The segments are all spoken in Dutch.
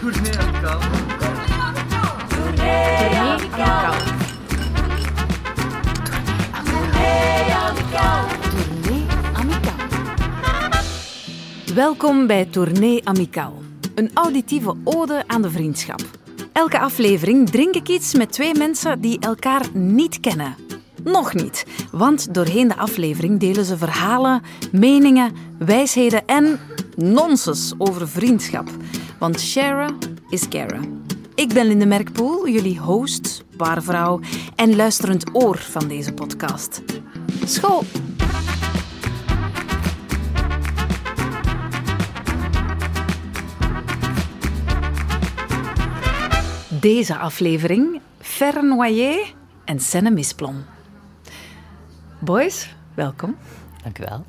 Tournee amicaal. Tournee Amicaal. Welkom bij Tournee Amicaal, een auditieve ode aan de vriendschap. Elke aflevering drink ik iets met twee mensen die elkaar niet kennen. Nog niet, want doorheen de aflevering delen ze verhalen, meningen, wijsheden en nonsens over vriendschap. Want sharen is caren. Ik ben Linde Merkpoel, jullie host, waarvrouw en luisterend oor van deze podcast. School! Deze aflevering Ferre Noyer en Senne Misplom. Boys, welkom. Dank u wel.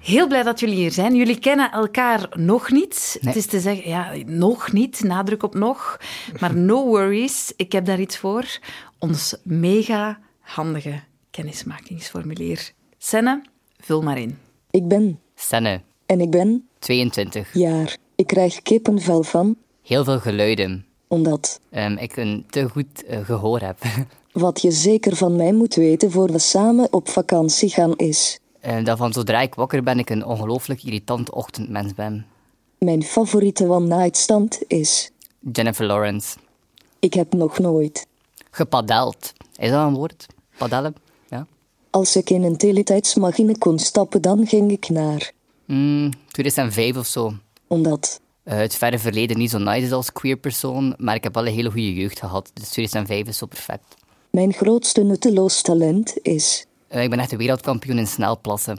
Heel blij dat jullie hier zijn. Jullie kennen elkaar nog niet. Nee. Het is te zeggen, ja, nog niet, nadruk op nog. Maar no worries, ik heb daar iets voor. Ons mega handige kennismakingsformulier. Senne, vul maar in. Ik ben. Senne, En ik ben 22. jaar. Ik krijg kippenvel van, Heel veel geluiden. omdat. Ehm, ik een te goed eh, gehoor heb. Wat je zeker van mij moet weten voor we samen op vakantie gaan is. Dat van zodra ik wakker ben, ik een ongelooflijk irritant ochtendmens ben. Mijn favoriete one-night stand is. Jennifer Lawrence. Ik heb nog nooit. Gepadeld. Is dat een woord? Padellen? Ja. Als ik in een teletijdsmachine kon stappen, dan ging ik naar. Mm, 2005 of zo. Omdat. Eh, het verre verleden niet zo nice is als queer persoon, maar ik heb wel een hele goede jeugd gehad. Dus 2005 is zo perfect. Mijn grootste nutteloos talent is. Eh, ik ben echt de wereldkampioen in snelplassen.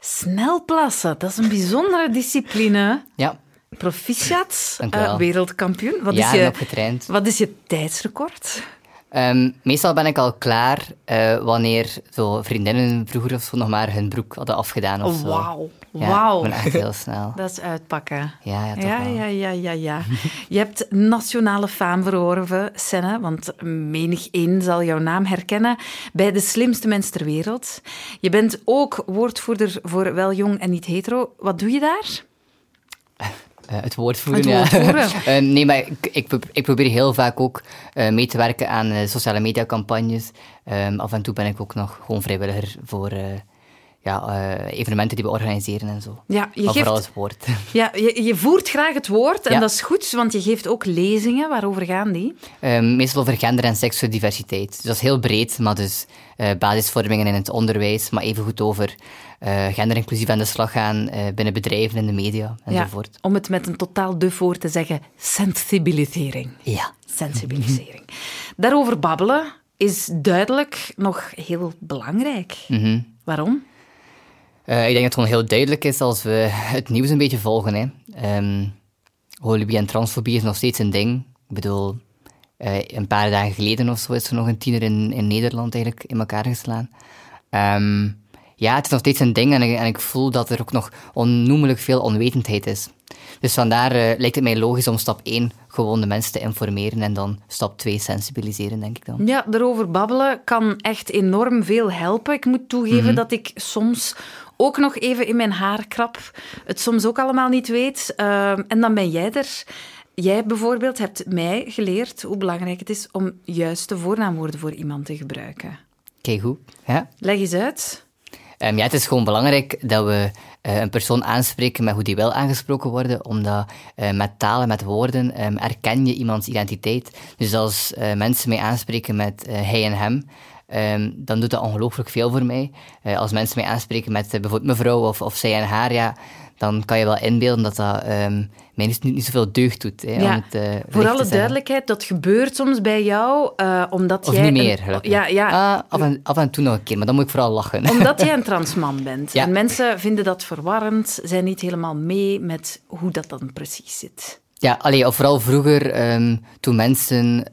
Snelplassen, dat is een bijzondere discipline. Ja, Proficiat, eh, wereldkampioen. Wat is, jaren je, op getraind. wat is je tijdsrecord? Ehm, meestal ben ik al klaar eh, wanneer zo vriendinnen vroeger of zo nog maar hun broek hadden afgedaan of Oh, zo. wauw. Ja, Wauw. Ik ben echt heel snel. Dat is uitpakken. Ja, ja, toch ja, wel. ja, ja, ja, ja. Je hebt nationale faam verworven, Senne, want menig één zal jouw naam herkennen bij de slimste mens ter wereld. Je bent ook woordvoerder voor Wel Jong en Niet Hetero. Wat doe je daar? Eh, het woord voeren, Het ja. woord voeren. Eh, nee, maar ik, ik, pro- ik probeer heel vaak ook eh, mee te werken aan sociale media campagnes. Ehm, af en toe ben ik ook nog gewoon vrijwilliger voor ja, eh, evenementen die we organiseren en zo. Ja, je maar geeft- vooral het woord. Ja, je, je voert graag het woord en Ja. dat is goed, want je geeft ook lezingen. Waarover gaan die? Ehm, meestal over gender en seksuele diversiteit. Dus dat is heel breed, maar dus eh, basisvormingen in het onderwijs, maar evengoed over eh genderinclusief aan de slag gaan eh, binnen bedrijven, in de media enzovoort. om het met een totaal duf woord te zeggen, sensibilisering. Ja. Sensibilisering. Daarover babbelen is duidelijk nog heel belangrijk. Mhm. Waarom? Eh, ik denk dat het gewoon heel duidelijk is als we het nieuws een beetje volgen. Hè. Ehm, holobie en transfobie is nog steeds een ding. Ik bedoel, eh, een paar dagen geleden of zo is er nog een tiener in, in Nederland eigenlijk in elkaar geslaan. Ehm, ja, het is nog steeds een ding en ik, en ik voel dat er ook nog onnoemelijk veel onwetendheid is. Dus vandaar eh, lijkt het mij logisch om stap 1 gewoon de mensen te informeren en dan stap 2 sensibiliseren, denk ik dan. Ja, erover babbelen kan echt enorm veel helpen. Ik moet toegeven Mhm. dat ik soms ook nog even in mijn haar krap, het soms ook allemaal niet weet. Ehm, en dan ben jij er. Jij bijvoorbeeld hebt mij geleerd hoe belangrijk het is om juiste voornaamwoorden voor iemand te gebruiken. Kijk goed. Ja? Leg eens uit. Ehm, ja, het is gewoon belangrijk dat we eh, een persoon aanspreken met hoe die wil aangesproken worden, omdat eh, met taal en met woorden ehm, erken je iemands identiteit. Dus als eh, mensen mij aanspreken met hij en hem, ehm, dan doet dat ongelooflijk veel voor mij. Eh, als mensen mij aanspreken met eh, bijvoorbeeld mevrouw of, of zij en haar, ja, dan kan je wel inbeelden dat dat ehm, mij niet, niet zoveel deugd doet. Hè, om Ja, het, eh, voor alle duidelijkheid, dat gebeurt soms bij jou, omdat Of jij... niet een- meer, ja, ja, Ah, af, en, af en toe nog een keer, maar dan moet ik vooral lachen. Omdat jij een transman bent. Ja. En mensen vinden dat verwarrend, zijn niet helemaal mee met hoe dat dan precies zit. Ja, allee, of vooral vroeger, ehm, toen mensen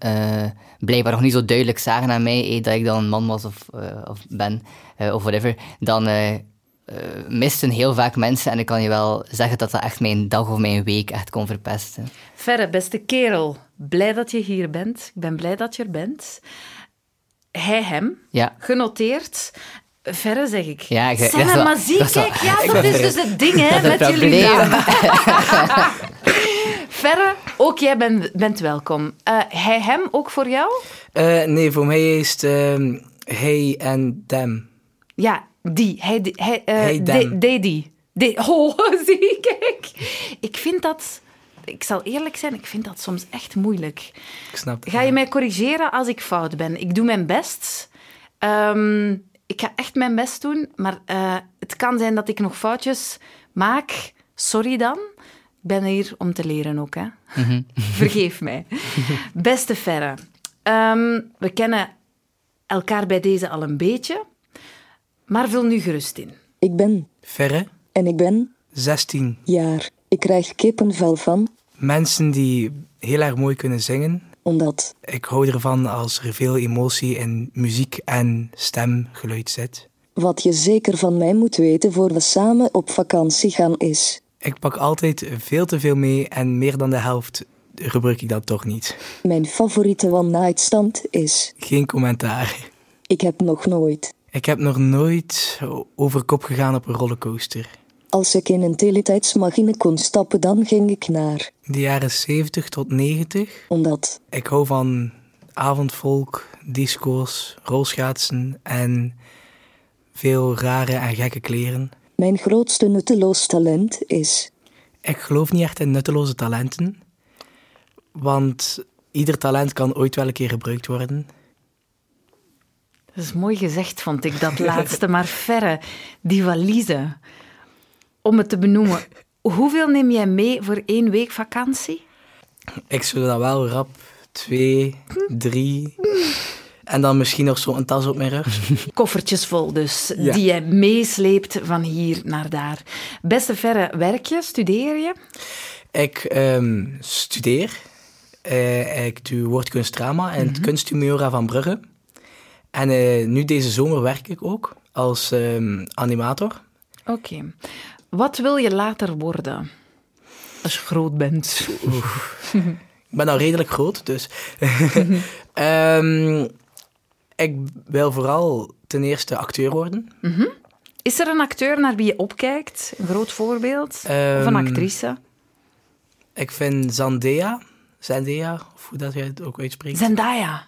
blijkbaar nog niet zo duidelijk zagen aan mij eh, dat ik dan een man was of, eh, of ben, eh, of whatever, dan misten heel vaak mensen en ik kan je wel zeggen dat dat echt mijn dag of mijn week echt kon verpesten. Verre, beste kerel, blij dat je hier bent. Ik ben blij dat je er bent. Hij, hem, Ja. genoteerd. Verre, zeg ik. Ja, ik- Senne, dat is wel- maar zie, dat is wel- kijk, ja, dat is verre- dus het ding hè, met het jullie. Ferre, ook jij bent, bent welkom. Eh, hij, hem, ook voor jou? Eh, nee, voor mij is het ehm, hij en them. Ja, die. Hij, die- hij, eh, Hij, de- them. de- die. De- oh, zie, kijk. Ik vind dat... Ik zal eerlijk zijn, ik vind dat soms echt moeilijk. Ik snap het. Ga je mij corrigeren als ik fout ben? Ik doe mijn best. Ehm, ik ga echt mijn best doen, maar eh, het kan zijn dat ik nog foutjes maak. Sorry dan. Ik ben hier om te leren ook, hè. Vergeef mij. Beste Ferre, ehm, we kennen elkaar bij deze al een beetje, maar vul nu gerust in. Ik ben Verre, en ik ben 16. jaar. Ik krijg kippenvel van, Mensen die heel erg mooi kunnen zingen. Omdat Ik hou ervan als er veel emotie in muziek en stemgeluid zit. wat je zeker van mij moet weten voor we samen op vakantie gaan is. Ik pak altijd veel te veel mee en meer dan de helft gebruik ik dat toch niet. Mijn favoriete one-night stand is. Geen commentaar. Ik heb nog nooit. Ik heb nog nooit over kop gegaan op een rollercoaster. Als ik in een teletijdsmachine kon stappen, dan ging ik naar. De jaren 70 tot 90. Omdat Ik hou van avondvolk, disco's, rolschaatsen en veel rare en gekke kleren. mijn grootste nutteloos talent is. Ik geloof niet echt in nutteloze talenten, want ieder talent kan ooit wel een keer gebruikt worden. Dat is mooi gezegd, vond ik, dat laatste. Maar verre, die valise. Om het te benoemen, hoeveel neem jij mee voor één week vakantie? Ik zou dan wel rap twee, drie en dan misschien nog zo'n tas op mijn rug. Koffertjes vol dus, Ja. die je meesleept van hier naar daar. Beste verre, werk je, studeer je? Ik ehm, studeer. Eh, ik doe woordkunstdrama in het kunsthumora van Brugge. En eh, nu deze zomer werk ik ook als ehm, animator. Oké. Wat wil je later worden? Als je groot bent. Ik ben al redelijk groot, dus... Ehm, ik wil vooral ten eerste acteur worden. Is er een acteur naar wie je opkijkt? Een groot voorbeeld? of een Ehm, actrice? Ik vind Zendaya, Zendaya, of hoe dat jij het ook uitspreekt. Zendaya.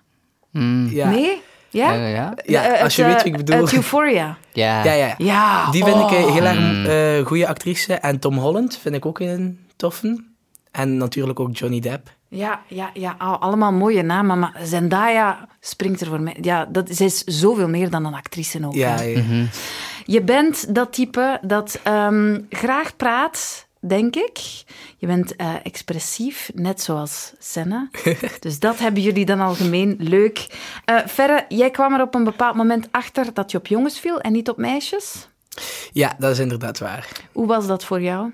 Mm. ja. Nee? Ja? Ja, ja. Ja, Eh, als je weet wie ik eh, bedoel. Euphoria. Ja. Ja, ja. Ja. Die vind ik oh. een heel erg Mm. eh goede actrice. En Tom Holland vind ik ook een toffe. En natuurlijk ook Johnny Depp. Ja, ja, ja. Oh, allemaal mooie namen, maar Zendaya springt er voor mij. Ja, dat, zij is zoveel meer dan een actrice ook. Ja, ja. Je bent dat type dat ehm, graag praat, denk ik. Je bent eh, expressief, net zoals Senna. dus dat hebben jullie dan algemeen leuk. Eh Ferre, jij kwam er op een bepaald moment achter dat je op jongens viel en niet op meisjes. ja, dat is inderdaad waar. Hoe was dat voor jou?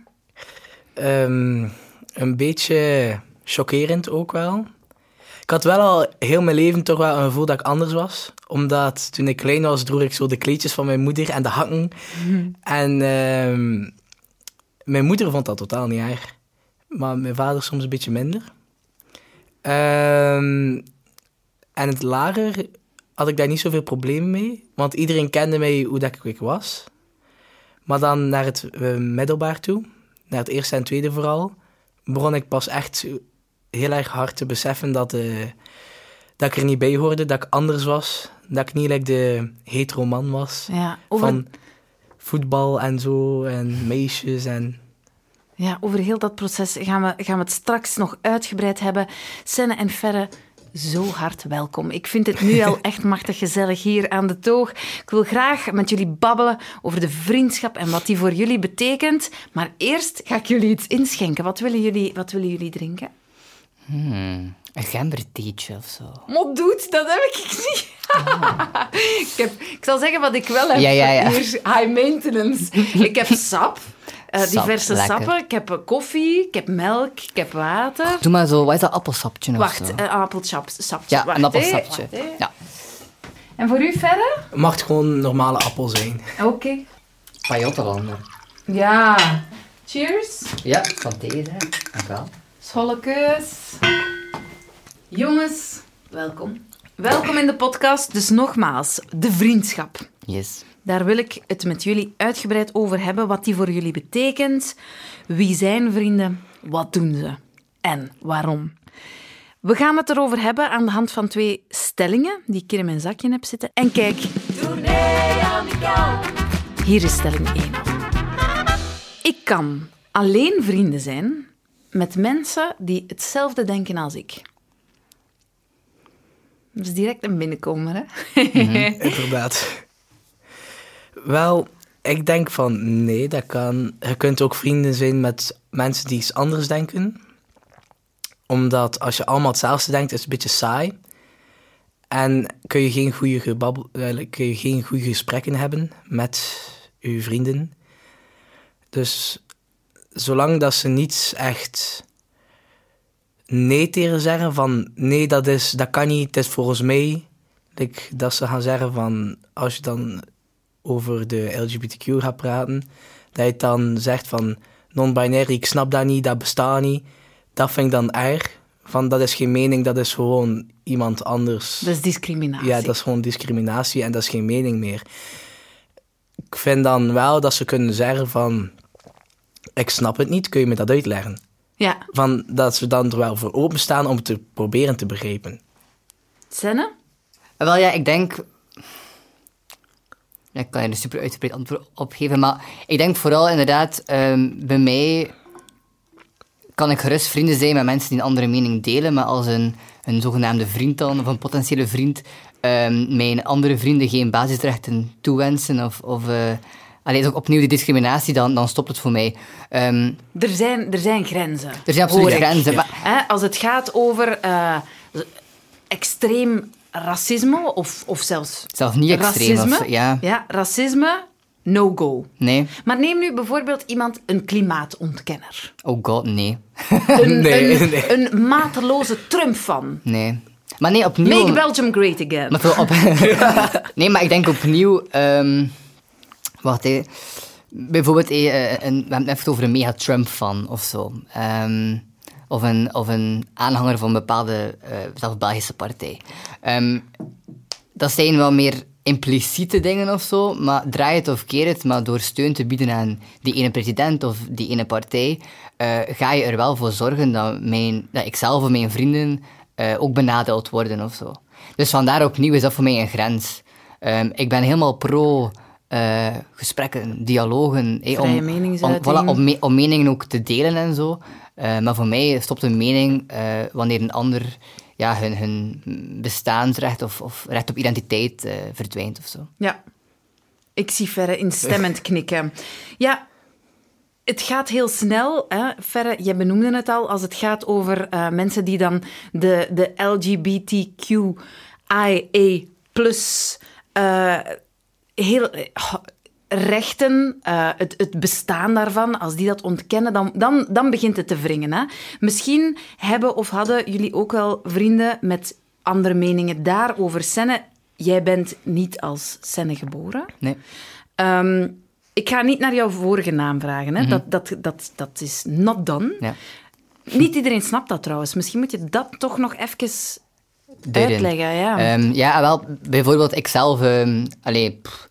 Ehm, een beetje chockerend ook wel. Ik had wel al heel mijn leven toch wel een gevoel dat ik anders was. Omdat toen ik klein was, droeg ik zo de kleedjes van mijn moeder en de hakken. En ehm, mijn moeder vond dat totaal niet erg. Maar mijn vader soms een beetje minder. Ehm, en het lager had ik daar niet zoveel problemen mee. Want iedereen kende mij hoe dat ik was. Maar dan naar het eh, middelbaar toe, naar het eerste en tweede vooral, begon ik pas echt heel erg hard te beseffen dat, eh, dat ik er niet bij hoorde, dat ik anders was. Dat ik niet like de hetero man was. Ja, over, Van voetbal en zo, en meisjes en... ja, over heel dat proces gaan we, gaan we het straks nog uitgebreid hebben. Senne en Ferre, zo hard welkom. Ik vind het nu al echt machtig gezellig hier aan de toog. Ik wil graag met jullie babbelen over de vriendschap en wat die voor jullie betekent. Maar eerst ga ik jullie iets inschenken. Wat willen jullie, wat willen jullie drinken? Hmm. Een gembertheetje of zo. Mot doet, dat heb ik niet. ik, heb, ik zal zeggen wat ik wel heb. Ja, ja, ja. Hier, high maintenance. Ik heb sap, eh, Sap, diverse lekker. sappen. Ik heb eh, koffie, ik heb melk, ik heb water. Doe maar zo, wat is dat, appelsapje Wacht, een appelsap, sapje. ja, Wacht, een appelsapje. Ja. En voor u verder? Het mag gewoon een normale appel zijn. Oké. Jotterlander. Ja. Cheers. Ja, van deze. Dank wel. Jongens, welkom. Welkom in de podcast. Dus nogmaals, de vriendschap. Yes. Daar wil ik het met jullie uitgebreid over hebben, wat die voor jullie betekent. Wie zijn vrienden? Wat doen ze? en waarom. We gaan het erover hebben aan de hand van twee stellingen die ik hier in mijn zakje heb zitten. En kijk, hier is stelling 1. Ik kan alleen vrienden zijn met mensen die hetzelfde denken als ik. Dat is direct een binnenkomer, hè? Inderdaad. Wel, ik denk van nee, dat kan. Je kunt ook vrienden zijn met mensen die iets anders denken. Omdat als je allemaal hetzelfde denkt, is het een beetje saai. En kun je geen goede, gebabbel, eh, kun je geen goede gesprekken hebben met je vrienden. Dus zolang dat ze niet echt nee tegen zeggen van nee, dat, is, dat kan niet, het is volgens mij. Dat ze gaan zeggen van als je dan over de LGBTQ gaat praten, dat je dan zegt van non-binary, ik snap dat niet, dat bestaat niet. Dat vind ik dan erg. Van dat is geen mening, dat is gewoon iemand anders. Dat is discriminatie. Ja, dat is gewoon discriminatie en dat is geen mening meer. Ik vind dan wel dat ze kunnen zeggen van ik snap het niet, kun je me dat uitleggen? Ja. Van dat ze dan er wel voor openstaan om het te proberen te begrijpen. Senne? Wel ja, ik denk. Ik kan je een super uitgebreid antwoord op geven, maar ik denk vooral inderdaad, ehm, bij mij kan ik gerust vrienden zijn met mensen die een andere mening delen, maar als een, een zogenaamde vriend dan, of een potentiële vriend, ehm, mijn andere vrienden geen basisrechten toewensen, of, of uh, allee, ook opnieuw die discriminatie, dan, dan stopt het voor mij. Ehm, er, zijn, er zijn grenzen. Er zijn absoluut grenzen. Maar, als het gaat over eh, extreem racisme, of, of zelfs zelfs niet extreem. racisme, Of, ja, ja, racisme, no go. nee. Maar neem nu bijvoorbeeld iemand, een klimaatontkenner. Oh god, nee. Een, Nee, een, nee. een mateloze Trump-fan. Nee. Maar nee, opnieuw... Make Belgium great again. Maar op... nee, maar ik denk opnieuw... ehm wacht, hè. Bijvoorbeeld, eh, een, we hebben het even over een mega-Trump-fan of zo. Ehm, of, een, of een aanhanger van een bepaalde, eh zelfs Belgische partij. Ehm, dat zijn wel meer impliciete dingen of zo, maar draai het of keer het, maar door steun te bieden aan die ene president of die ene partij, eh, ga je er wel voor zorgen dat, mijn, dat ik zelf of mijn vrienden eh, ook benadeeld worden of zo. Dus vandaar opnieuw is dat voor mij een grens. Ehm, ik ben helemaal pro gesprekken, dialogen. Vrije om. Om, voilà, om, me- om meningen ook te delen en zo. Eh, maar voor mij stopt een mening eh, wanneer een ander ja, hun, hun bestaansrecht of, of recht op identiteit eh, verdwijnt of zo. Ja. Ik zie Ferre instemmend knikken. Ja, het gaat heel snel. Hè. Ferre, je benoemde het al, als het gaat over mensen die dan de, de LGBTQIA plus heel eh, rechten, eh, het, het bestaan daarvan, als die dat ontkennen, dan, dan, dan begint het te wringen. Hè. Misschien hebben of hadden jullie ook wel vrienden met andere meningen daarover. Senne, jij bent niet als Senne geboren. Nee. Ehm, ik ga niet naar jouw vorige naam vragen. Hè. dat, dat, dat, dat is not done. Ja. Niet iedereen snapt dat trouwens. Misschien moet je dat toch nog even uitleggen. Ja. Ehm, ja, wel, bijvoorbeeld ikzelf... ehm allee, pff,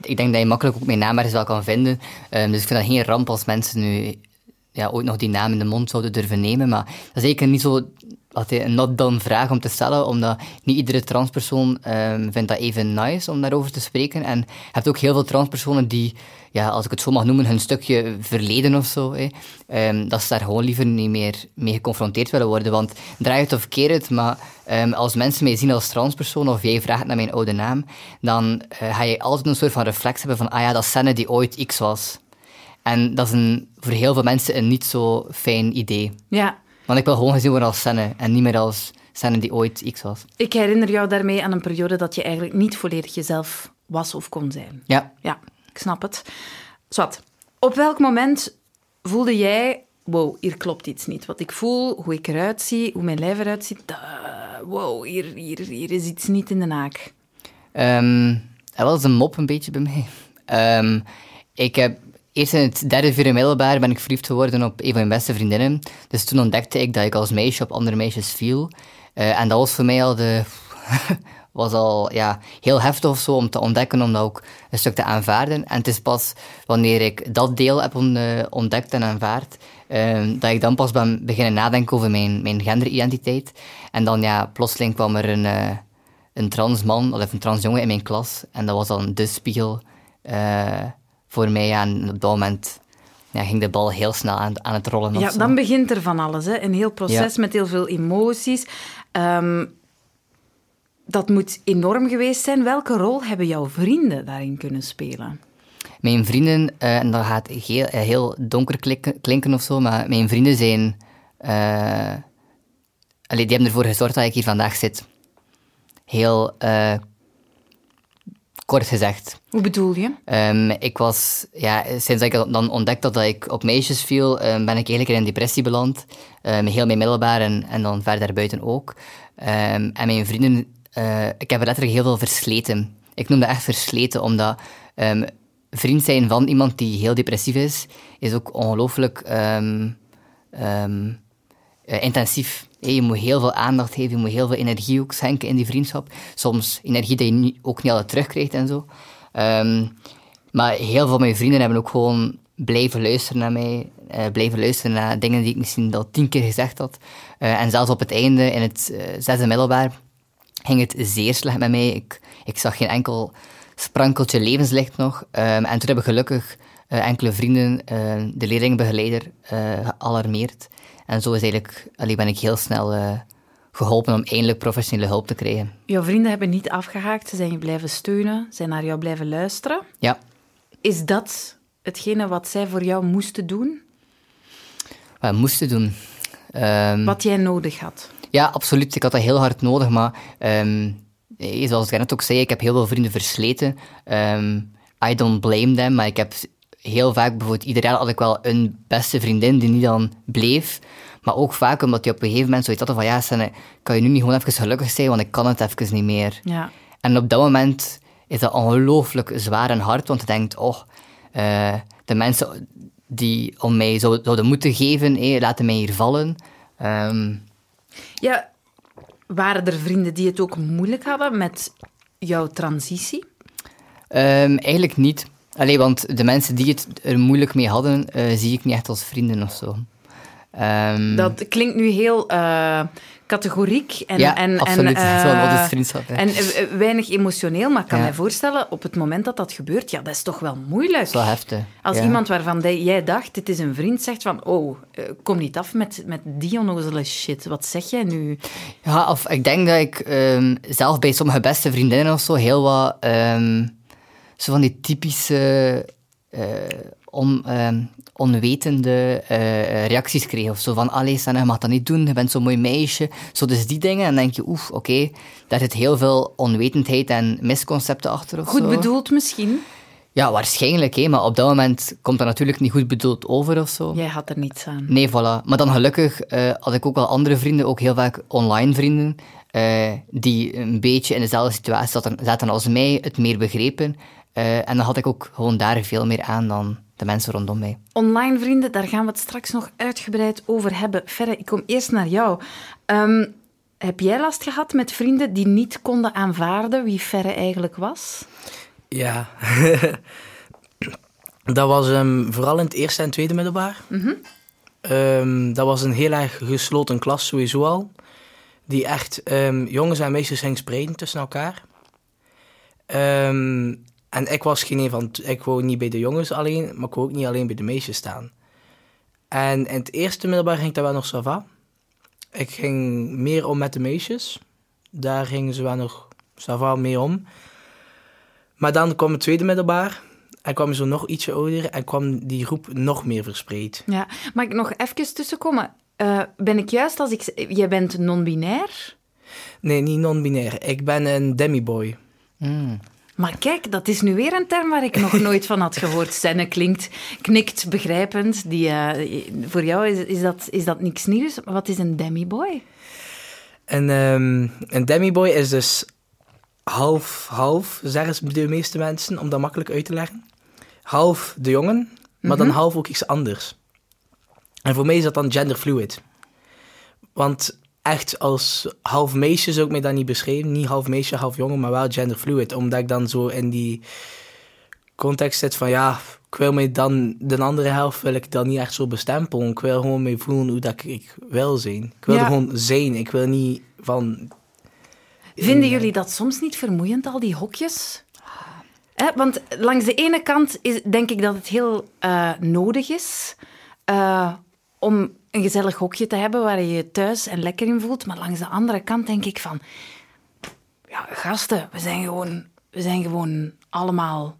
ik denk dat je makkelijk ook mijn naam ergens wel kan vinden. Ehm, dus ik vind dat geen ramp als mensen nu ja, ooit nog die naam in de mond zouden durven nemen. Maar dat is zeker niet zo dat een not done vraag om te stellen, omdat niet iedere transpersoon ehm, vindt dat even nice om daarover te spreken. En je hebt ook heel veel transpersonen die, ja, als ik het zo mag noemen, hun stukje verleden of zo, ehm, dat ze daar gewoon liever niet meer mee geconfronteerd willen worden. Want draai het of keer het, maar ehm, als mensen mij zien als transpersoon of jij vraagt naar mijn oude naam, dan eh, ga je altijd een soort van reflex hebben van, ah ja, dat is die ooit X was. En dat is een, voor heel veel mensen een niet zo fijn idee. ja. Want ik wil gewoon gezien worden als Senne en niet meer als Senne die ooit X was. Ik herinner jou daarmee aan een periode dat je eigenlijk niet volledig jezelf was of kon zijn. Ja. Ja, ik snap het. Zwat, op welk moment voelde jij... Wow, hier klopt iets niet. Wat ik voel, hoe ik eruit zie, hoe mijn lijf eruit ziet... uh, wow, hier, hier, hier is iets niet in de naak. Ehm dat was een mop een beetje bij mij. Ehm, ik heb eerst in het derde, vierde middelbaar ben ik verliefd geworden op een van mijn beste vriendinnen. Dus toen ontdekte ik dat ik als meisje op andere meisjes viel. Eh, en dat was voor mij al de... was al ja, heel heftig of zo om te ontdekken, om dat ook een stuk te aanvaarden. En het is pas wanneer ik dat deel heb eh, ontdekt en aanvaard, ehm, dat ik dan pas ben beginnen nadenken over mijn, mijn genderidentiteit. En dan ja, plotseling kwam er een, uh, een trans man, of een trans jongen in mijn klas. En dat was dan de spiegel voor mij. En op dat moment ja, ging de bal heel snel aan, aan het rollen. Ja, dan begint er van alles. Hè? Een heel proces met heel veel emoties. Um, dat moet enorm geweest zijn. Welke rol hebben jouw vrienden daarin kunnen spelen? Mijn vrienden, uh, en dat gaat heel, heel donker klinken, klinken of zo, maar mijn vrienden zijn. Uh, allee, die hebben ervoor gezorgd dat ik hier vandaag zit. Heel uh, kort gezegd. Hoe bedoel je? Um, ik was, ja, sinds ik dan ontdekt had dat ik op meisjes viel, um, ben ik eigenlijk in een depressie beland. Um, heel mijn middelbaar en, en dan verder buiten ook. en mijn vrienden, uh, ik heb er letterlijk heel veel versleten. Ik noem dat echt versleten, omdat vriend zijn van iemand die heel depressief is, is ook ongelooflijk uh, intensief. Je moet heel veel aandacht geven, je moet heel veel energie ook schenken in die vriendschap. Soms energie die je ook niet altijd terugkrijgt en zo. Um, maar heel veel van mijn vrienden hebben ook gewoon blijven luisteren naar mij. Uh, blijven luisteren naar dingen die ik misschien al tien keer gezegd had. Uh, en zelfs op het einde, in het zesde middelbaar, ging het zeer slecht met mij. Ik, ik zag geen enkel sprankeltje levenslicht nog. Um, en toen hebben gelukkig enkele vrienden de leerlingbegeleider gealarmeerd. En zo is eigenlijk, allee, ben ik heel snel uh, geholpen om eindelijk professionele hulp te krijgen. Jouw vrienden hebben niet afgehaakt, ze zijn je blijven steunen, zijn naar jou blijven luisteren. Ja. Is dat hetgene wat zij voor jou moesten doen? Wat moesten doen? Um, wat jij nodig had? Ja, absoluut. Ik had dat heel hard nodig, maar um, zoals ik net ook zei, ik heb heel veel vrienden versleten. Um, I don't blame them, maar ik heb heel vaak, bijvoorbeeld ieder jaar had ik wel een beste vriendin die niet dan bleef. Maar ook vaak omdat je op een gegeven moment zoiets had van, ja, kan je nu niet gewoon even gelukkig zijn, want ik kan het even niet meer. Ja. En op dat moment is dat ongelooflijk zwaar en hard, want je denkt, oh, uh, de mensen die om mij zouden moeten geven, eh, laten mij hier vallen. Um, ja, waren er vrienden die het ook moeilijk hadden met jouw transitie? Um, eigenlijk niet. Alleen, want de mensen die het er moeilijk mee hadden, uh, zie ik niet echt als vrienden of zo. Um, dat klinkt nu heel uh, categoriek en, ja, en, absoluut. en, uh, vriendschap, en weinig emotioneel. Maar ik kan ja. mij voorstellen, op het moment dat dat gebeurt, ja, dat is toch wel moeilijk. Zo heftig. Als iemand waarvan jij dacht, dit is een vriend, zegt van, oh, kom niet af met, met die onnozele shit. Wat zeg jij nu? Ja, of ik denk dat ik um, zelf bij sommige beste vriendinnen of zo heel wat... Um, zo van die typische uh, on, uh, onwetende uh, reacties kreeg. Of zo van, allee, Sanne, je mag dat niet doen, je bent zo'n mooi meisje. Zo dus die dingen. En dan denk je, oef, oké, okay, daar zit heel veel onwetendheid en misconcepten achter of Goed zo. bedoeld misschien? Ja, waarschijnlijk, hè, maar op dat moment komt dat natuurlijk niet goed bedoeld over of zo. Jij had er niets aan. Nee, voilà. Maar dan gelukkig had ik ook wel andere vrienden, ook heel vaak online vrienden, die een beetje in dezelfde situatie zaten, zaten als mij, het meer begrepen. Uh, en dan had ik ook gewoon daar veel meer aan dan de mensen rondom mij. Online vrienden, daar gaan we het straks nog uitgebreid over hebben. Ferre, ik kom eerst naar jou. Um, heb jij last gehad met vrienden die niet konden aanvaarden wie Ferre eigenlijk was? Ja, dat was um, vooral in het eerste en tweede middelbaar. Mm -hmm. um, dat was een heel erg gesloten klas sowieso al. Die echt jongens en meisjes ging spreiden tussen elkaar. En ik was geen een van... Ik wou niet bij de jongens alleen, maar ik wou ook niet alleen bij de meisjes staan. En in het eerste middelbaar ging dat wel nog sava. Ik ging meer om met de meisjes. Daar gingen ze wel nog sava mee om. Maar dan kwam het tweede middelbaar. En kwam zo nog ietsje ouder en kwam die groep nog meer verspreid. Ja, mag ik nog even tussenkomen? Uh, ben ik juist als ik... Jij bent non-binair? Nee, niet non-binair. Ik ben een demiboy. Mm. Maar kijk, dat is nu weer een term waar ik nog nooit van had gehoord. Senne klinkt, knikt begrijpend. Die, uh, voor jou is, is, dat, is dat niks nieuws. Wat is een demiboy? Een, um, een demiboy is dus half-half, zeggen de meeste mensen, om dat makkelijk uit te leggen. Half de jongen, maar mm -hmm. dan half ook iets anders. En voor mij is dat dan genderfluid. Want echt als half meisje zou ik mij dat niet beschrijven. Niet half meisje, half jongen, maar wel genderfluid. Omdat ik dan zo in die context zit van ja, ik wil mij dan, de andere helft wil ik dan niet echt zo bestempelen. Ik wil gewoon mee voelen hoe dat ik, ik wil zijn. Ik wil Ja. er gewoon zijn. Ik wil niet van... Vinden jullie dat soms niet vermoeiend, al die hokjes? Want langs de ene kant is, denk ik dat het heel eh, nodig is eh, om een gezellig hokje te hebben waar je je thuis en lekker in voelt. Maar langs de andere kant denk ik van... Ja, gasten, we zijn gewoon, we zijn gewoon allemaal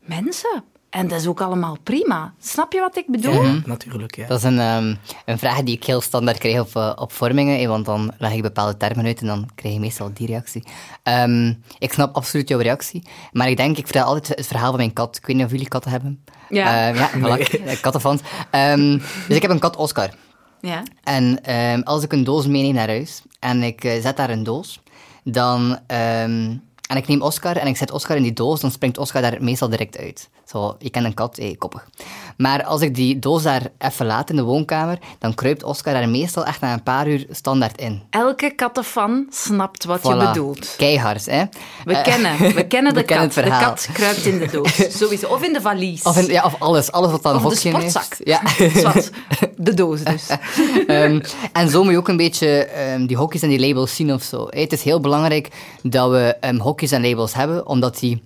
mensen. En dat is ook allemaal prima. Snap je wat ik bedoel? Ja, natuurlijk, ja. Dat is een, ehm, een vraag die ik heel standaard krijg op, eh, op vormingen, eh, want dan leg ik bepaalde termen uit en dan krijg je meestal die reactie. Ehm, ik snap absoluut jouw reactie, maar ik denk, ik vertel altijd het verhaal van mijn kat. Ik weet niet of jullie katten hebben. Ja. Ja, voilà, eh, kattenfans. Ehm, dus ik heb een kat, Oscar. Ja. En ehm, als ik een doos meeneem naar huis en ik eh, zet daar een doos, dan. ehm, en ik neem Oscar en ik zet Oscar in die doos, dan springt Oscar daar meestal direct uit. Zo, je kent een kat, eh, koppig. Maar als ik die doos daar even laat in de woonkamer, dan kruipt Oscar daar meestal echt na een paar uur standaard in. Elke kattenfan snapt wat je bedoelt. Keihard, hè? We Eh, kennen, we kennen de we kennen kat. de kat kruipt in de doos, sowieso. Of in de valies. Of, in- ja, of alles, alles wat dan een de hokje heeft. sportzak. Ja. Zwart. De doos dus. Ehm, en zo moet je ook een beetje ehm, die hokjes en die labels zien of zo. Het is heel belangrijk dat we ehm, hokjes en labels hebben, omdat die...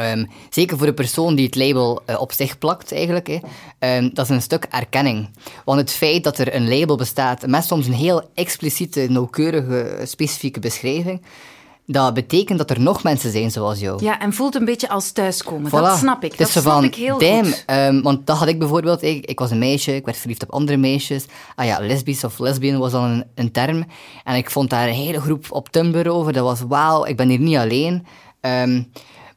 ehm, zeker voor de persoon die het label eh, op zich plakt, eigenlijk, hè, ehm, dat is een stuk erkenning. Want het feit dat er een label bestaat, met soms een heel expliciete, nauwkeurige, specifieke beschrijving, dat betekent dat er nog mensen zijn zoals jou. Ja, en voelt een beetje als thuiskomen. Voilà. Dat snap ik. Dat snap van, ik heel damn, goed. ehm, want dat had ik bijvoorbeeld. Ik, ik was een meisje, ik werd verliefd op andere meisjes. Ah ja, lesbisch of lesbian was dan een, een term. En ik vond daar een hele groep op Tumblr over. Dat was, wauw, ik ben hier niet alleen. Ehm,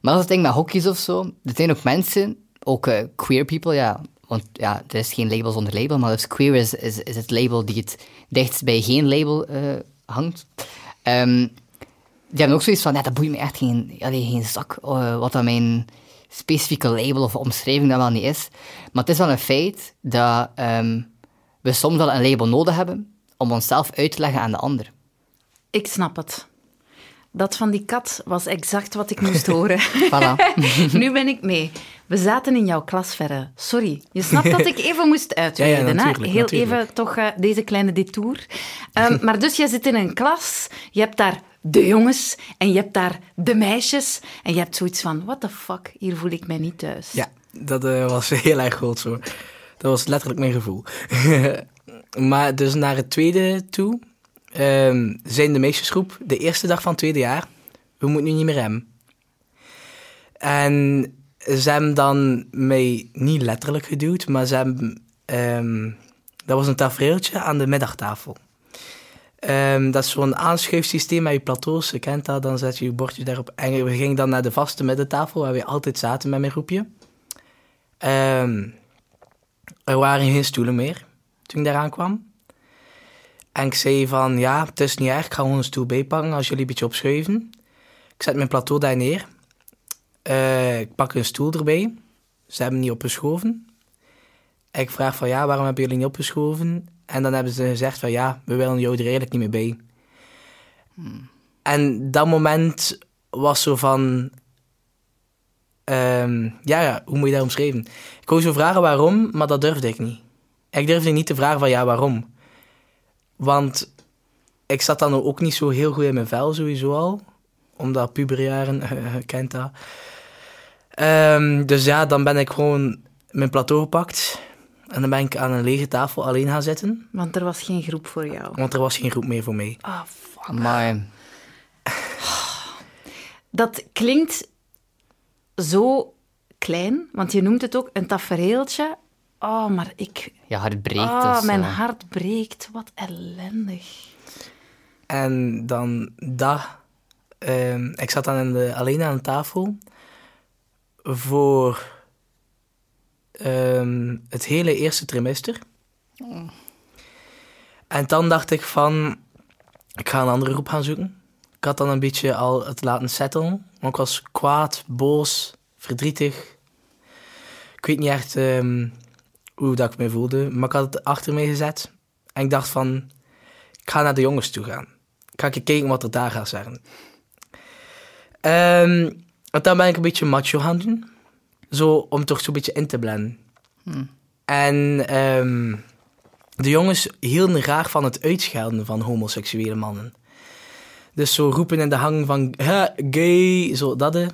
maar is het ding met hokjes of zo. Er zijn ook mensen, ook eh, queer people, ja. Want ja, er is geen label zonder label, maar dus queer is, is, is het label die het dichtst bij geen label eh, hangt. Ehm, die hebben ook zoiets van, ja, dat boeit me echt geen, allee, geen zak, eh, wat dat mijn specifieke label of omschrijving dan wel niet is. Maar het is wel een feit dat ehm, we soms wel een label nodig hebben om onszelf uit te leggen aan de ander. Ik snap het. Dat van die kat was exact wat ik moest horen. Voilà. nu ben ik mee. We zaten in jouw klas verre. Sorry. Je snapt dat ik even moest uitweiden. Ja, ja, natuurlijk, Heel natuurlijk. even toch eh, deze kleine detour. Ehm, maar dus je zit in een klas. Je hebt daar de jongens en je hebt daar de meisjes. En je hebt zoiets van, what the fuck, hier voel ik mij niet thuis. Ja, dat eh, was heel erg goed zo. Dat was letterlijk mijn gevoel. maar dus naar het tweede toe ehm, zijn de meisjesgroep de eerste dag van het tweede jaar. We moeten nu niet meer hem. En ze hebben dan mij niet letterlijk geduwd, maar ze hebben... ehm, dat was een tafereeltje aan de middagtafel. Ehm, dat is zo'n aanschuifsysteem met je plateaus. Je kent dat, dan zet je je bordje daarop. En we gingen dan naar de vaste middentafel, waar we altijd zaten met mijn groepje. Er waren geen stoelen meer toen ik daaraan kwam. En ik zei van, ja, het is niet erg, ik ga gewoon een stoel bijpakken als jullie een beetje opschuiven. Ik zet mijn plateau daar neer. Eh, ik pak een stoel erbij. Ze hebben niet opgeschoven. Ik vraag van, ja, waarom hebben jullie niet opgeschoven? En dan hebben ze gezegd van, ja, we willen jou er eigenlijk niet meer bij. En dat moment was zo van... ehm, ja, ja, hoe moet je dat omschrijven? Ik wou zo vragen waarom, maar dat durfde ik niet. Ik durfde niet te vragen van ja, waarom? Want ik zat dan ook niet zo heel goed in mijn vel, sowieso al. Omdat puberjaren, je kent dat. Ehm, dus ja, dan ben ik gewoon mijn plateau gepakt. En dan ben ik aan een lege tafel alleen gaan zitten. Want er was geen groep voor jou. Want er was geen groep meer voor mij. Ah, fuck. Maar Dat klinkt zo klein, want je noemt het ook een tafereeltje. Oh, maar ik... je hart breekt Ah, zo. mijn hart breekt. Wat ellendig. En dan dat. ehm, ik zat dan in de, alleen aan de tafel voor ehm, het hele eerste trimester. En dan dacht ik van, ik ga een andere groep gaan zoeken. Ik had dan een beetje al het laten settelen. Maar ik was kwaad, boos, verdrietig. Ik weet niet echt ehm, hoe dat ik me voelde. Maar ik had het achter me gezet. En ik dacht van, ik ga naar de jongens toe gaan. Ik ga even kijken wat er daar gaat zeggen. Ehm, en dan ben ik een beetje macho gaan doen. Zo, om toch zo'n beetje in te blenden. En ehm, de jongens hielden graag van het uitschelden van homoseksuele mannen. Dus zo roepen in de hang van, "Hè, gay, zo dat.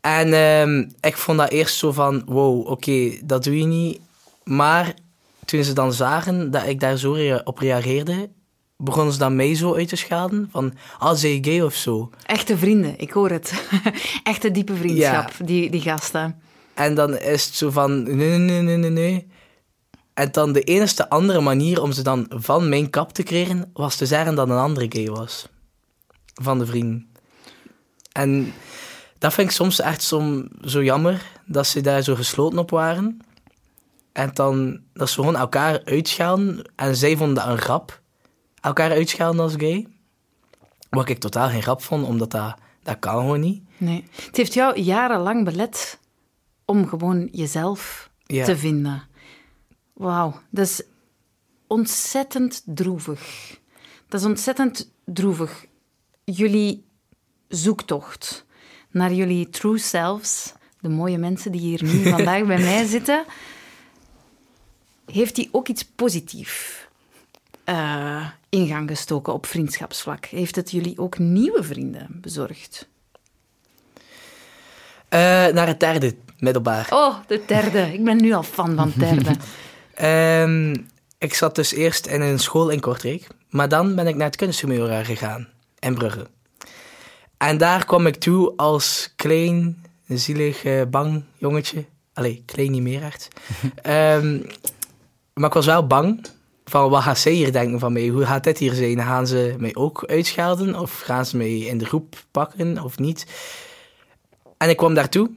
En ehm, ik vond dat eerst zo van, wow, oké, dat doe je niet. Maar toen ze dan zagen dat ik daar zo op reageerde, begonnen ze dan mij zo uit te schelden. Van, ah, zij je gay of zo? Echte vrienden, ik hoor het. Echte diepe vriendschap, die, die gasten. En dan is het zo van, nee, nee, nee, nee, nee, nee. En dan de enige andere manier om ze dan van mijn kap te krijgen, was te zeggen dat een andere gay was. Van de vrienden. En dat vind ik soms echt zo, zo jammer, dat ze daar zo gesloten op waren. En dan, dat ze gewoon elkaar uitschelden. En zij vonden dat een grap. Elkaar uitschelden als gay. Wat ik totaal geen grap vond, omdat dat, dat kan gewoon niet. Nee. Het heeft jou jarenlang belet om gewoon jezelf Ja. te vinden. Wauw, dat is ontzettend droevig. Dat is ontzettend droevig. Jullie zoektocht naar jullie true selves, de mooie mensen die hier nu vandaag bij mij zitten, heeft die ook iets positiefs eh, in gang gestoken op vriendschapsvlak? Heeft het jullie ook nieuwe vrienden bezorgd? Eh, naar het derde middelbaar. Oh, de derde. Ik ben nu al fan van het derde. Ehm, ik zat dus eerst in een school in Kortrijk, maar dan ben ik naar het kunsthumora gegaan, in Brugge. En daar kwam ik toe als klein, zielig, eh, bang jongetje. Allee, klein niet meer echt. Ehm, maar ik was wel bang van wat gaat zij hier denken van mij? Hoe gaat dit hier zijn? Gaan ze mij ook uitschelden? Of gaan ze mij in de groep pakken of niet? En ik kwam daartoe,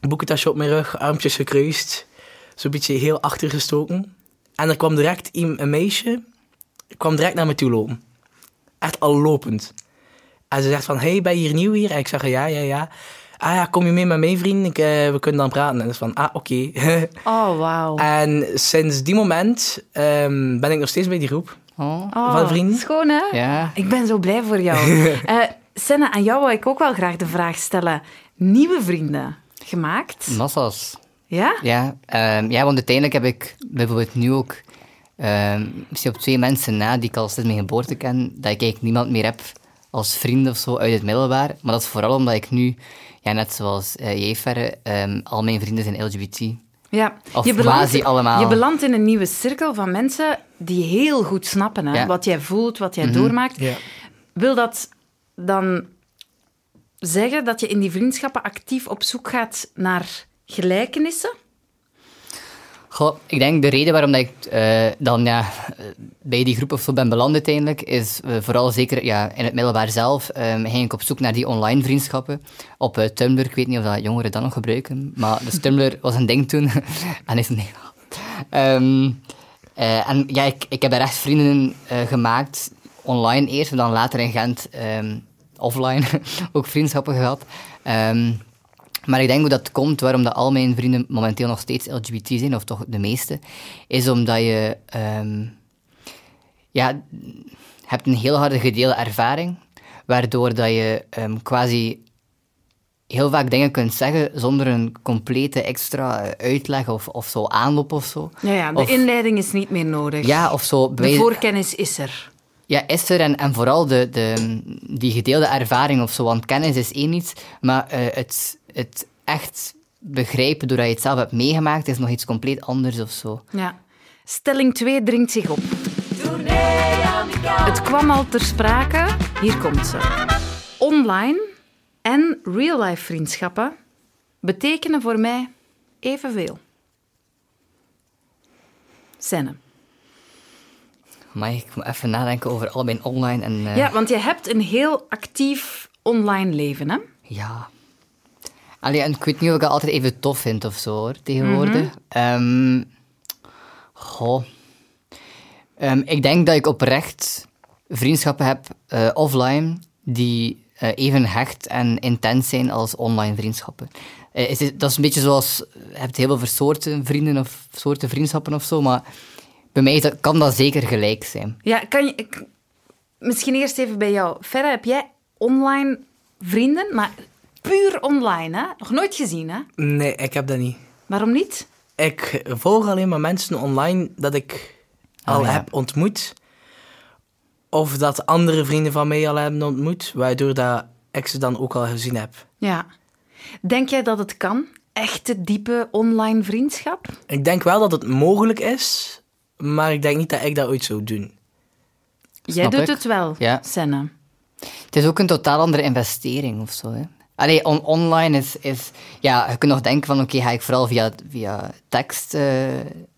boekentasje op mijn rug, armpjes gekruist, zo'n beetje heel achtergestoken. En er kwam direct een meisje, kwam direct naar me toe lopen. Echt al lopend. En ze zegt van, hey, ben je hier nieuw hier? En ik zeg, ja, ja, ja. Ah ja, kom je mee met mijn vriend? Ik, eh, we kunnen dan praten. En dat is van, ah, oké. Oh, wauw. en sinds die moment ehm, ben ik nog steeds bij die groep. Oh, Oh, van vrienden? Schoon, hè? ja. Ik ben zo blij voor jou. Eh Senna, aan jou wil ik ook wel graag de vraag stellen. Nieuwe vrienden gemaakt? Massas. Ja? Ja, ehm, ja, want uiteindelijk heb ik bijvoorbeeld nu ook ehm, misschien op twee mensen na die ik al sinds mijn geboorte ken, dat ik eigenlijk niemand meer heb als vriend of zo uit het middelbaar. Maar dat is vooral omdat ik nu, ja, net zoals eh, ehm, al mijn vrienden zijn LGBT. Ja. Of quasi allemaal. Je belandt in een nieuwe cirkel van mensen die heel goed snappen hè, Ja. wat jij voelt, wat jij doormaakt. Ja. Wil dat dan zeggen dat je in die vriendschappen actief op zoek gaat naar gelijkenissen? Ik denk de reden waarom dat ik eh, dan ja, bij die groep of zo ben beland uiteindelijk, is eh, vooral zeker ja, in het middelbaar zelf ehm, ging ik op zoek naar die online vriendschappen. Op eh, Tumblr, ik weet niet of dat jongeren dat nog gebruiken, maar dus Tumblr was een ding toen. en is het niet. Ehm, eh, en ja, ik, ik heb daar echt vrienden gemaakt, online eerst, en dan later in Gent ehm, offline ook vriendschappen gehad. Maar ik denk hoe dat komt, waarom dat al mijn vrienden momenteel nog steeds LGBT zijn, of toch de meeste, is omdat je ehm, ja, hebt een heel harde gedeelde ervaring, waardoor dat je ehm, quasi heel vaak dingen kunt zeggen zonder een complete extra eh, uitleg of, of zo aanloop of zo. Ja, ja de Of- inleiding is niet meer nodig. Ja, of zo. de voorkennis is er. ja, is er en, en vooral de, de, die gedeelde ervaring of zo, want kennis is één iets, maar eh, het, het echt begrijpen doordat je het zelf hebt meegemaakt is nog iets compleet anders of zo. Ja. Stelling 2 dringt zich op. Het kwam al ter sprake. Hier komt ze. Online en real-life vriendschappen betekenen voor mij evenveel. Senne. Maar ik moet even nadenken over al mijn online en... eh, Ja, want je hebt een heel actief online leven, hè? Ja. Allee, en ik weet niet of ik dat altijd even tof vind of zo, hoor, tegenwoordig. Mhm. Ehm, goh. Ehm, ik denk dat ik oprecht vriendschappen heb eh, offline die eh, even hecht en intens zijn als online vriendschappen. Eh, is het- dat is een beetje zoals... Je hebt heel veel soorten vrienden of soorten vriendschappen of zo, maar bij mij dat, kan dat zeker gelijk zijn. Ja, kan je... ik- misschien eerst even bij jou. Ferra, heb jij online vrienden? Maar puur online, hè? Nog nooit gezien, hè? Nee, ik heb dat niet. Waarom niet? Ik volg alleen maar mensen online dat ik al Ah, ja. heb ontmoet. Of dat andere vrienden van mij al hebben ontmoet, waardoor dat ik ze dan ook al gezien heb. Ja. Denk jij dat het kan? Echte, diepe online vriendschap? Ik denk wel dat het mogelijk is, maar ik denk niet dat ik dat ooit zou doen. Jij Snap doet ik. het wel, Ja. Senne. Het is ook een totaal andere investering of zo. Hè. Allee, on- online is, is... Ja, je kunt nog denken van, oké, ga ik vooral via, via tekst eh,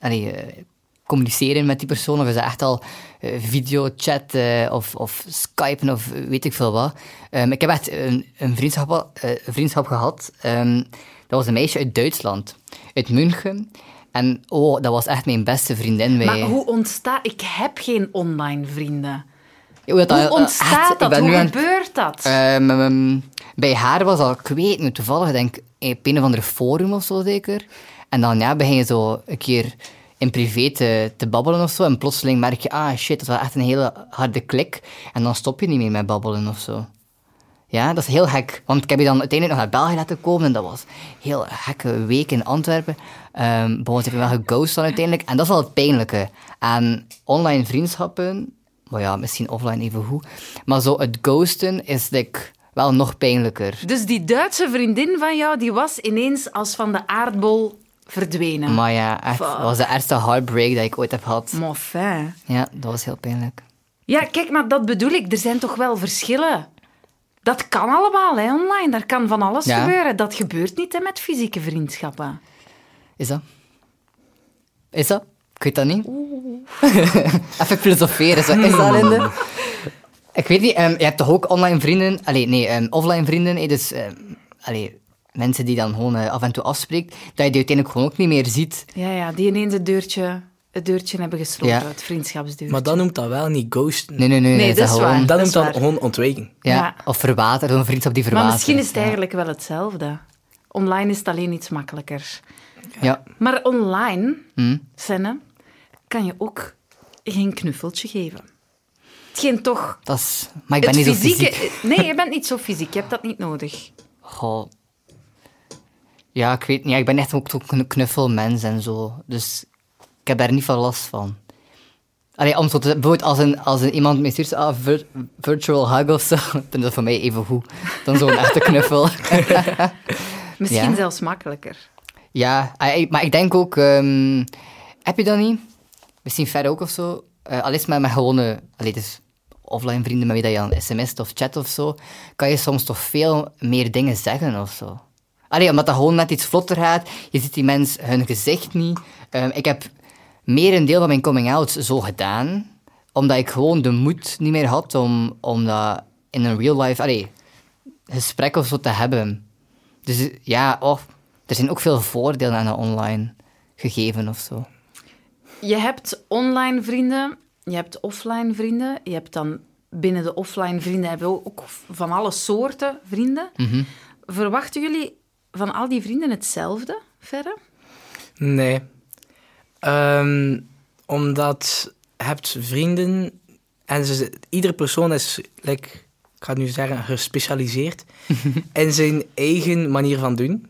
allee, eh, communiceren met die persoon, of is dat echt al eh, videochat eh, of, of skypen of weet ik veel wat. Ehm, ik heb echt een, een, vriendschap, een vriendschap gehad. Ehm, dat was een meisje uit Duitsland, uit München. En oh, dat was echt mijn beste vriendin. Wij, Maar hoe ontstaat... Ik heb geen online vrienden. Hoe dat- Hoe ontstaat echt, ik dat? Hoe aan- gebeurt dat? Ehm, ehm, bij haar was al, ik weet niet, toevallig, ik denk op een of andere forum of zo zeker. En dan ja, begin je zo een keer in privé te, te babbelen of zo. En plotseling merk je, ah shit, dat was echt een hele harde klik. En dan stop je niet meer met babbelen of zo. Ja, dat is heel gek. Want ik heb je dan uiteindelijk nog naar België laten komen. En dat was een heel gekke week in Antwerpen. Ehm Boos heb je wel geghost dan uiteindelijk. En dat is wel het pijnlijke. aan online vriendschappen, maar ja, misschien offline even goed. Maar zo het ghosten is like, wel nog pijnlijker. Dus die Duitse vriendin van jou, die was ineens als van de aardbol verdwenen. Maar ja, echt, dat was de ergste heartbreak dat ik ooit heb gehad. Maar fijn. Ja, dat was heel pijnlijk. Ja, kijk, maar dat bedoel ik. Er zijn toch wel verschillen. Dat kan allemaal, hè, online. Daar kan van alles Ja. gebeuren. Dat gebeurt niet hè, met fysieke vriendschappen. Is dat? Is dat? Ik weet dat niet. Even filosoferen, zo. Is dat, Linde? Ik weet niet, ehm, je hebt toch ook online vrienden... Allee, nee, ehm, offline vrienden. dus, ehm, allee, mensen die dan gewoon eh, af en toe afspreekt, dat je die uiteindelijk gewoon ook niet meer ziet. Ja, ja, die ineens het deurtje, het deurtje hebben gesloten, Ja. het vriendschapsdeurtje. Maar dan noemt dat wel niet ghosten. Nee, nee, nee. Dat is gewoon- waar. dat dat noemt waar. gewoon ontwijken. Ja, Ja. Of verwateren, een vriendschap die maar verwatert. misschien is het Ja. eigenlijk wel hetzelfde. Online is het alleen iets makkelijker. Ja. Maar online, Hm. Senne, kan je ook geen knuffeltje geven. Hetgeen toch... Dat is... Maar ik ben niet zo fysiek. Nee, je bent niet zo fysiek. Je hebt dat niet nodig. Goh. Ja, ik weet niet. Ja, ik ben echt ook kn- knuffelmens en zo. Dus ik heb daar niet veel last van. Allee, om zo te, bijvoorbeeld als, een, als een, iemand mij stuurt, ah, vir- virtual hug of zo, dan is dat voor mij even goed dan zo'n echte knuffel. Misschien Ja. zelfs makkelijker. ja, ah, maar ik denk ook, ehm, heb je dat niet? Misschien verder ook of zo. Eh al met gewone, allee, dus offline vrienden met wie dat je aan sms't of chat of zo, kan je soms toch veel meer dingen zeggen of zo. Allee, omdat dat gewoon net iets vlotter gaat. Je ziet die mens hun gezicht niet. Ehm, ik heb meer een deel van mijn coming-out zo gedaan, omdat ik gewoon de moed niet meer had om, om dat in een real life, allee, gesprek of zo te hebben. Dus ja, oh, er zijn ook veel voordelen aan een online gegeven of zo. Je hebt online vrienden, je hebt offline vrienden. Je hebt dan binnen de offline vrienden hebben we ook van alle soorten vrienden. Mhm. Verwachten jullie van al die vrienden hetzelfde, verder? Nee. Ehm, omdat je hebt vrienden en ze, iedere persoon is, like, ik ga het nu zeggen, gespecialiseerd in zijn eigen manier van doen.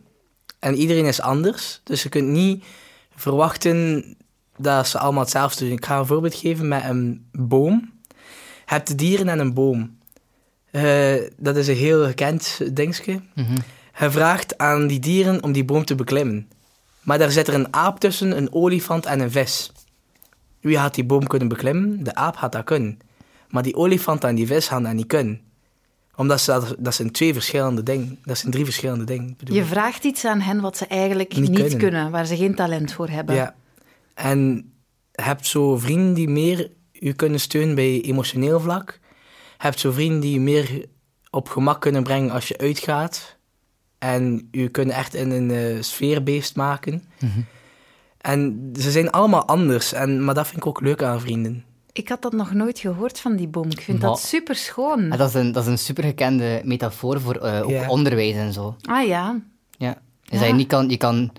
En iedereen is anders, dus je kunt niet verwachten dat ze allemaal hetzelfde doen. Ik ga een voorbeeld geven met een boom. Je hebt dieren en een boom. Eh, dat is een heel gekend dingetje. Mhm. Hij vraagt aan die dieren om die boom te beklimmen. Maar daar zit er een aap tussen, een olifant en een vis. Wie had die boom kunnen beklimmen? De aap had dat kunnen. Maar die olifant en die vis hadden dat niet kunnen. Omdat ze, dat, dat zijn twee verschillende dingen. Dat zijn drie verschillende dingen. bedoel Je vraagt iets aan hen wat ze eigenlijk Niet niet, kunnen. kunnen. waar ze geen talent voor hebben. Ja. En hebt zo vrienden die meer je kunnen steunen bij emotioneel vlak. Je hebt zo vrienden die je meer op gemak kunnen brengen als je uitgaat. En je kunnen echt in een eh, sfeerbeest maken. En ze zijn allemaal anders. En, maar dat vind ik ook leuk aan vrienden. Ik had dat nog nooit gehoord van die boom. Ik vind Maar- dat super schoon. En dat, is een, dat is een supergekende metafoor voor eh, ook onderwijs en zo. Ah ja. Ja. Dus Ja. dat je niet kan, je kan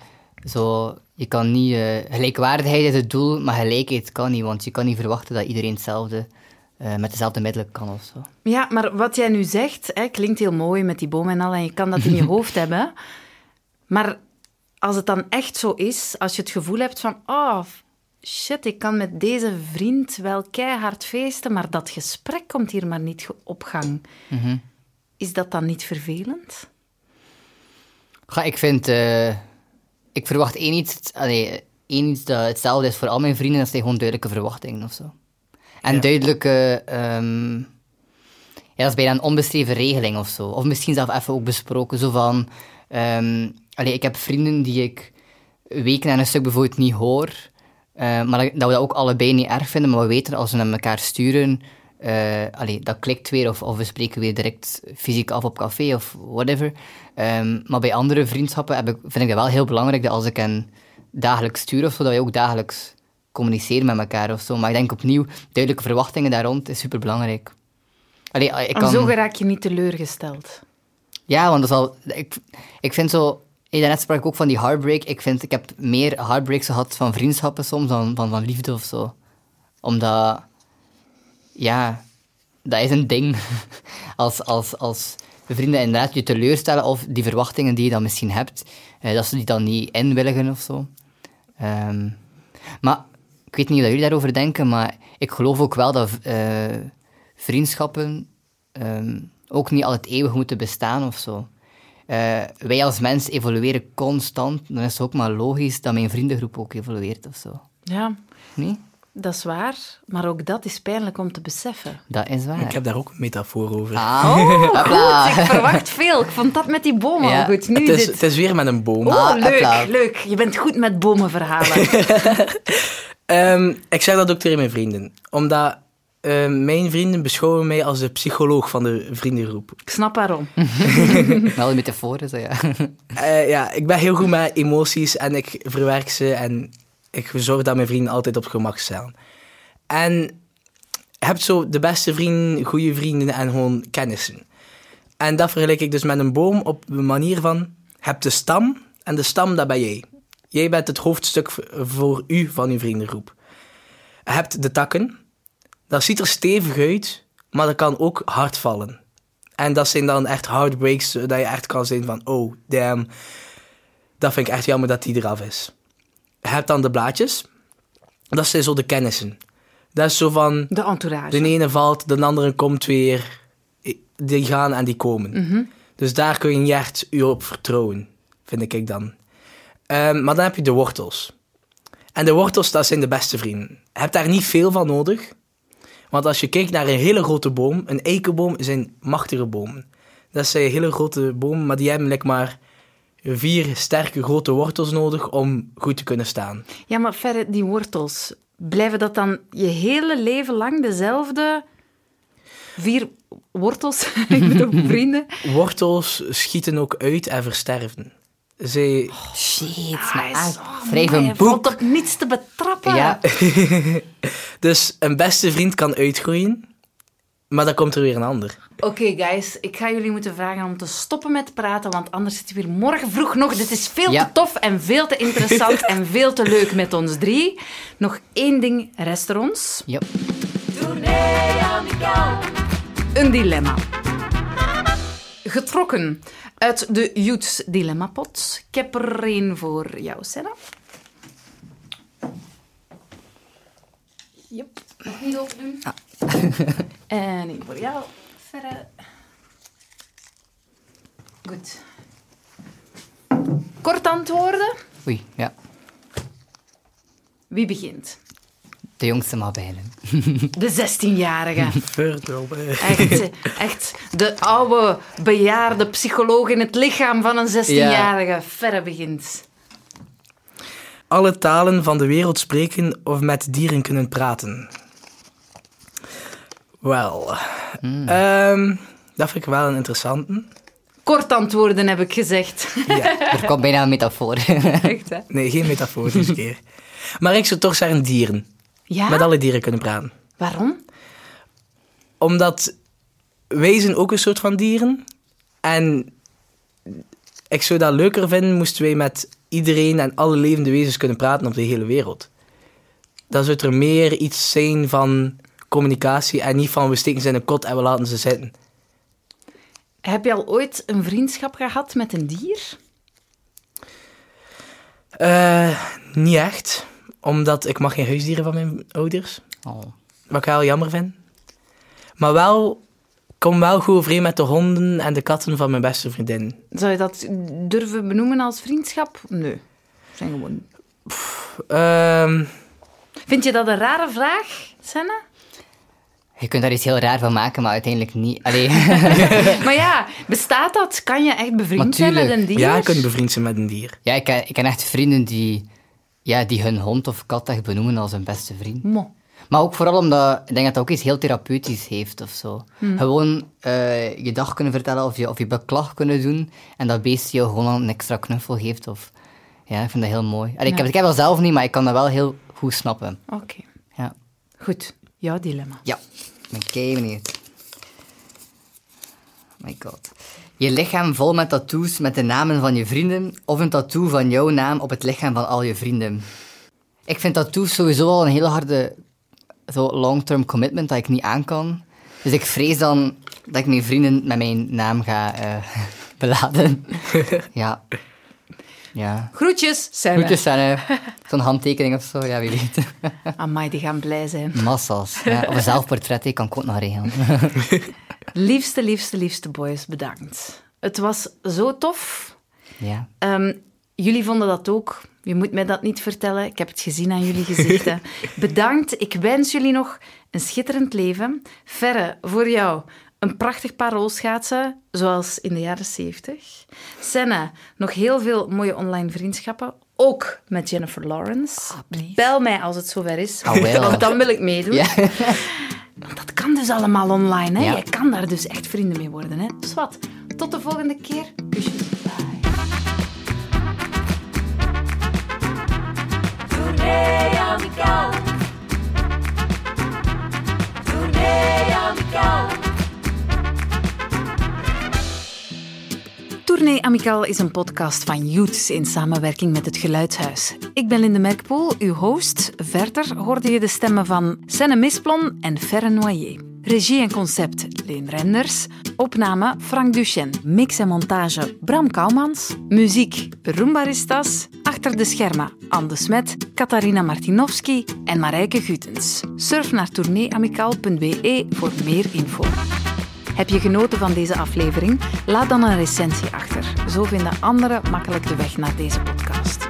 zo, je kan niet, eh, gelijkwaardigheid is het doel, maar gelijkheid kan niet, want je kan niet verwachten dat iedereen hetzelfde eh, met dezelfde middelen kan of zo. Ja, maar wat jij nu zegt, hè, klinkt heel mooi met die boom en al, en je kan dat in je hoofd hebben. Maar als het dan echt zo is, als je het gevoel hebt van, oh, shit, ik kan met deze vriend wel keihard feesten, maar dat gesprek komt hier maar niet op gang. Is dat dan niet vervelend? Ga, ik vind... eh, ik verwacht één iets, allee, één iets dat hetzelfde is voor al mijn vrienden. Dat zijn gewoon duidelijke verwachtingen of zo. En duidelijke... ehm, ja, dat is bijna een onbeschreven regeling of zo. Of misschien zelf even ook besproken. Zo van... allee, ik heb vrienden die ik weken aan een stuk bijvoorbeeld niet hoor. eh, maar dat dat we dat ook allebei niet erg vinden. Maar we weten als we naar elkaar sturen... eh, allee, dat klikt weer. Of, of we spreken weer direct fysiek af op café of whatever. Ehm, maar bij andere vriendschappen heb ik, vind ik het wel heel belangrijk dat als ik hen dagelijks stuur of zo, dat we ook dagelijks communiceren met elkaar of zo. Maar ik denk opnieuw, duidelijke verwachtingen daar rond is superbelangrijk. Allee, ik En kan... zo raak je niet teleurgesteld. Ja, want dat is al... Ik, ik vind zo... Daarnet sprak ik ook van die heartbreak. Ik vind, ik heb meer heartbreaks gehad van vriendschappen soms dan van, van liefde of zo. Omdat... Ja, dat is een ding. Als, als, als vrienden inderdaad je teleurstellen of die verwachtingen die je dan misschien hebt, eh, dat ze die dan niet inwilligen of zo. Ehm, maar ik weet niet hoe jullie daarover denken, maar ik geloof ook wel dat eh, vriendschappen ehm, ook niet altijd eeuwig moeten bestaan of zo. Eh, wij als mens evolueren constant, dan is het ook maar logisch dat mijn vriendengroep ook evolueert of zo. Ja, Nee? Dat is waar. Maar ook dat is pijnlijk om te beseffen. Dat is waar. Ik heb daar ook een metafoor over. Ah, Oh, goed. Ik verwacht veel. Ik vond dat met die bomen Ja, al goed. Nu het, is, dit. het is weer met een boom. Oh, Ah, leuk, hopla. leuk. Je bent goed met bomenverhalen. Ehm, ik zeg dat ook tegen mijn vrienden. Omdat ehm, mijn vrienden beschouwen mij als de psycholoog van de vriendengroep. Ik snap waarom. Wel een metafoor is dat, ja. Eh, ja, ik ben heel goed met emoties en ik verwerk ze en ik zorg dat mijn vrienden altijd op gemak zijn. En je hebt zo de beste vrienden, goede vrienden en gewoon kennissen. En dat vergelijk ik dus met een boom op de manier van, je hebt de stam en de stam, dat ben jij. Jij bent het hoofdstuk voor u van uw vriendengroep. Hebt de takken, dat ziet er stevig uit, maar dat kan ook hard vallen. En dat zijn dan echt heartbreaks, dat je echt kan zijn van, oh, damn. Dat vind ik echt jammer dat die eraf is. Je hebt dan de blaadjes. Dat zijn zo de kennissen. Dat is zo van, De entourage. de ene valt, de andere komt weer. Die gaan en die komen. Dus daar kun je niet echt u op vertrouwen, vind ik dan. Ehm, maar dan heb je de wortels. En de wortels, dat zijn de beste vrienden. Je hebt daar niet veel van nodig. Want als je kijkt naar een hele grote boom, een eikenboom zijn machtige bomen. Dat zijn hele grote bomen, maar die hebben like maar vier sterke grote wortels nodig om goed te kunnen staan. Ja, maar verder, die wortels, blijven dat dan je hele leven lang dezelfde vier wortels? Ik bedoel, vrienden. Wortels schieten ook uit en versterven. Zij, Shit, Ah, maar is- schrijf een boek. op niets te betrappen. Ja, dus een beste vriend kan uitgroeien, maar dan komt er weer een ander. Oké, guys, ik ga jullie moeten vragen om te stoppen met praten, want anders zitten we hier morgen vroeg nog. Dit is veel Ja. te tof en veel te interessant en veel te leuk met ons drie. Nog één ding rest er ons. ja. Een dilemma. Getrokken uit de Youths Dilemma Pot. Ik heb er één voor jou, Senna. Yep. Nog niet open doen. En één voor jou, Ferre. Goed. Kort antwoorden. Oei, ja. Wie begint? De jongste mag beginnen. De 16-jarige. Verdomme. Echt, echt de oude, bejaarde psycholoog in het lichaam van een 16-jarige. Verre begint. Alle talen van de wereld spreken of met dieren kunnen praten. Wel, ehm, dat vind ik wel een interessante. Kort antwoorden, heb ik gezegd. Ja. Er komt bijna een metafoor. Echt, hè? Nee, geen metafoor deze keer. Maar ik zou toch zeggen dieren. Ja? Met alle dieren kunnen praten. Waarom? Omdat wij zijn ook een soort van dieren. En ik zou dat leuker vinden moesten wij met iedereen en alle levende wezens kunnen praten op de hele wereld. Dan zou er meer iets zijn van communicatie en niet van we steken ze in een kot en we laten ze zitten. Heb je al ooit een vriendschap gehad met een dier? Eh, niet echt, omdat ik mag geen huisdieren van mijn ouders. Oh. Wat ik wel jammer vind. Maar wel, ik kom wel goed overeen met de honden en de katten van mijn beste vriendin. Zou je dat durven benoemen als vriendschap? Nee. Zijn gewoon... Ehm, Vind je dat een rare vraag, Senna? Je kunt daar iets heel raar van maken, maar uiteindelijk niet. Allee. maar ja, bestaat dat? Kan je echt bevriend zijn met een dier? ja, je kunt bevriend zijn met een dier. ja, ik ken, ik ken echt vrienden die, ja, die hun hond of kat echt benoemen als hun beste vriend. Mo. Maar ook vooral omdat ik denk dat dat ook iets heel therapeutisch heeft of zo. Gewoon eh, je dag kunnen vertellen of je, of je beklag kunnen doen en dat beest je gewoon een extra knuffel geeft. Of, ja, ik vind dat heel mooi. Allee, ik, heb, ik heb dat zelf niet, maar ik kan dat wel heel goed snappen. Oké. Ja, Goed. Jouw dilemma. ja. Ben kei benieuwd. My god. Je lichaam vol met tattoos met de namen van je vrienden of een tattoo van jouw naam op het lichaam van al je vrienden. Ik vind tattoos sowieso al een hele harde zo long-term commitment dat ik niet aan kan. Dus ik vrees dan dat ik mijn vrienden met mijn naam ga eh, beladen. ja. Ja. Groetjes, Senna. Groetjes. Zo'n handtekening of zo, ja, wie weet. Amai, die gaan blij zijn. Massas. Ja. Of een zelfportret, die kan ik ook nog regelen. Liefste, liefste, liefste boys, bedankt. Het was zo tof. Ja. Ehm, jullie vonden dat ook. Je moet mij dat niet vertellen. Ik heb het gezien aan jullie gezichten. Bedankt. Ik wens jullie nog een schitterend leven. Verre, voor jou een prachtig paar rolschaatsen, zoals in de jaren zeventig. Senna, nog heel veel mooie online vriendschappen. Ook met Jennifer Lawrence. Bel mij als het zover is, Ah, want dan wil ik meedoen. Ja. Want dat kan dus allemaal online. Hè? Ja. Je kan daar dus echt vrienden mee worden. Hè? Dus wat, tot de volgende keer. Kusjes. Bye. Tournee Amicaal is een podcast van Youths in samenwerking met het Geluidshuis. Ik ben Linde Merkpoel, uw host. Verder hoorde je de stemmen van Senne Misplon en Ferre Noyer. Regie en concept Leen Renders. Opname Frank Duchesne. Mix en montage Bram Kouwmans. Muziek Roombaristas. Achter de schermen Anne Smet, Katarina Martinovski en Marijke Gutens. Surf naar tourneeamicaal.be voor meer info. Heb je genoten van deze aflevering? Laat dan een recensie achter. Zo vinden anderen makkelijk de weg naar deze podcast.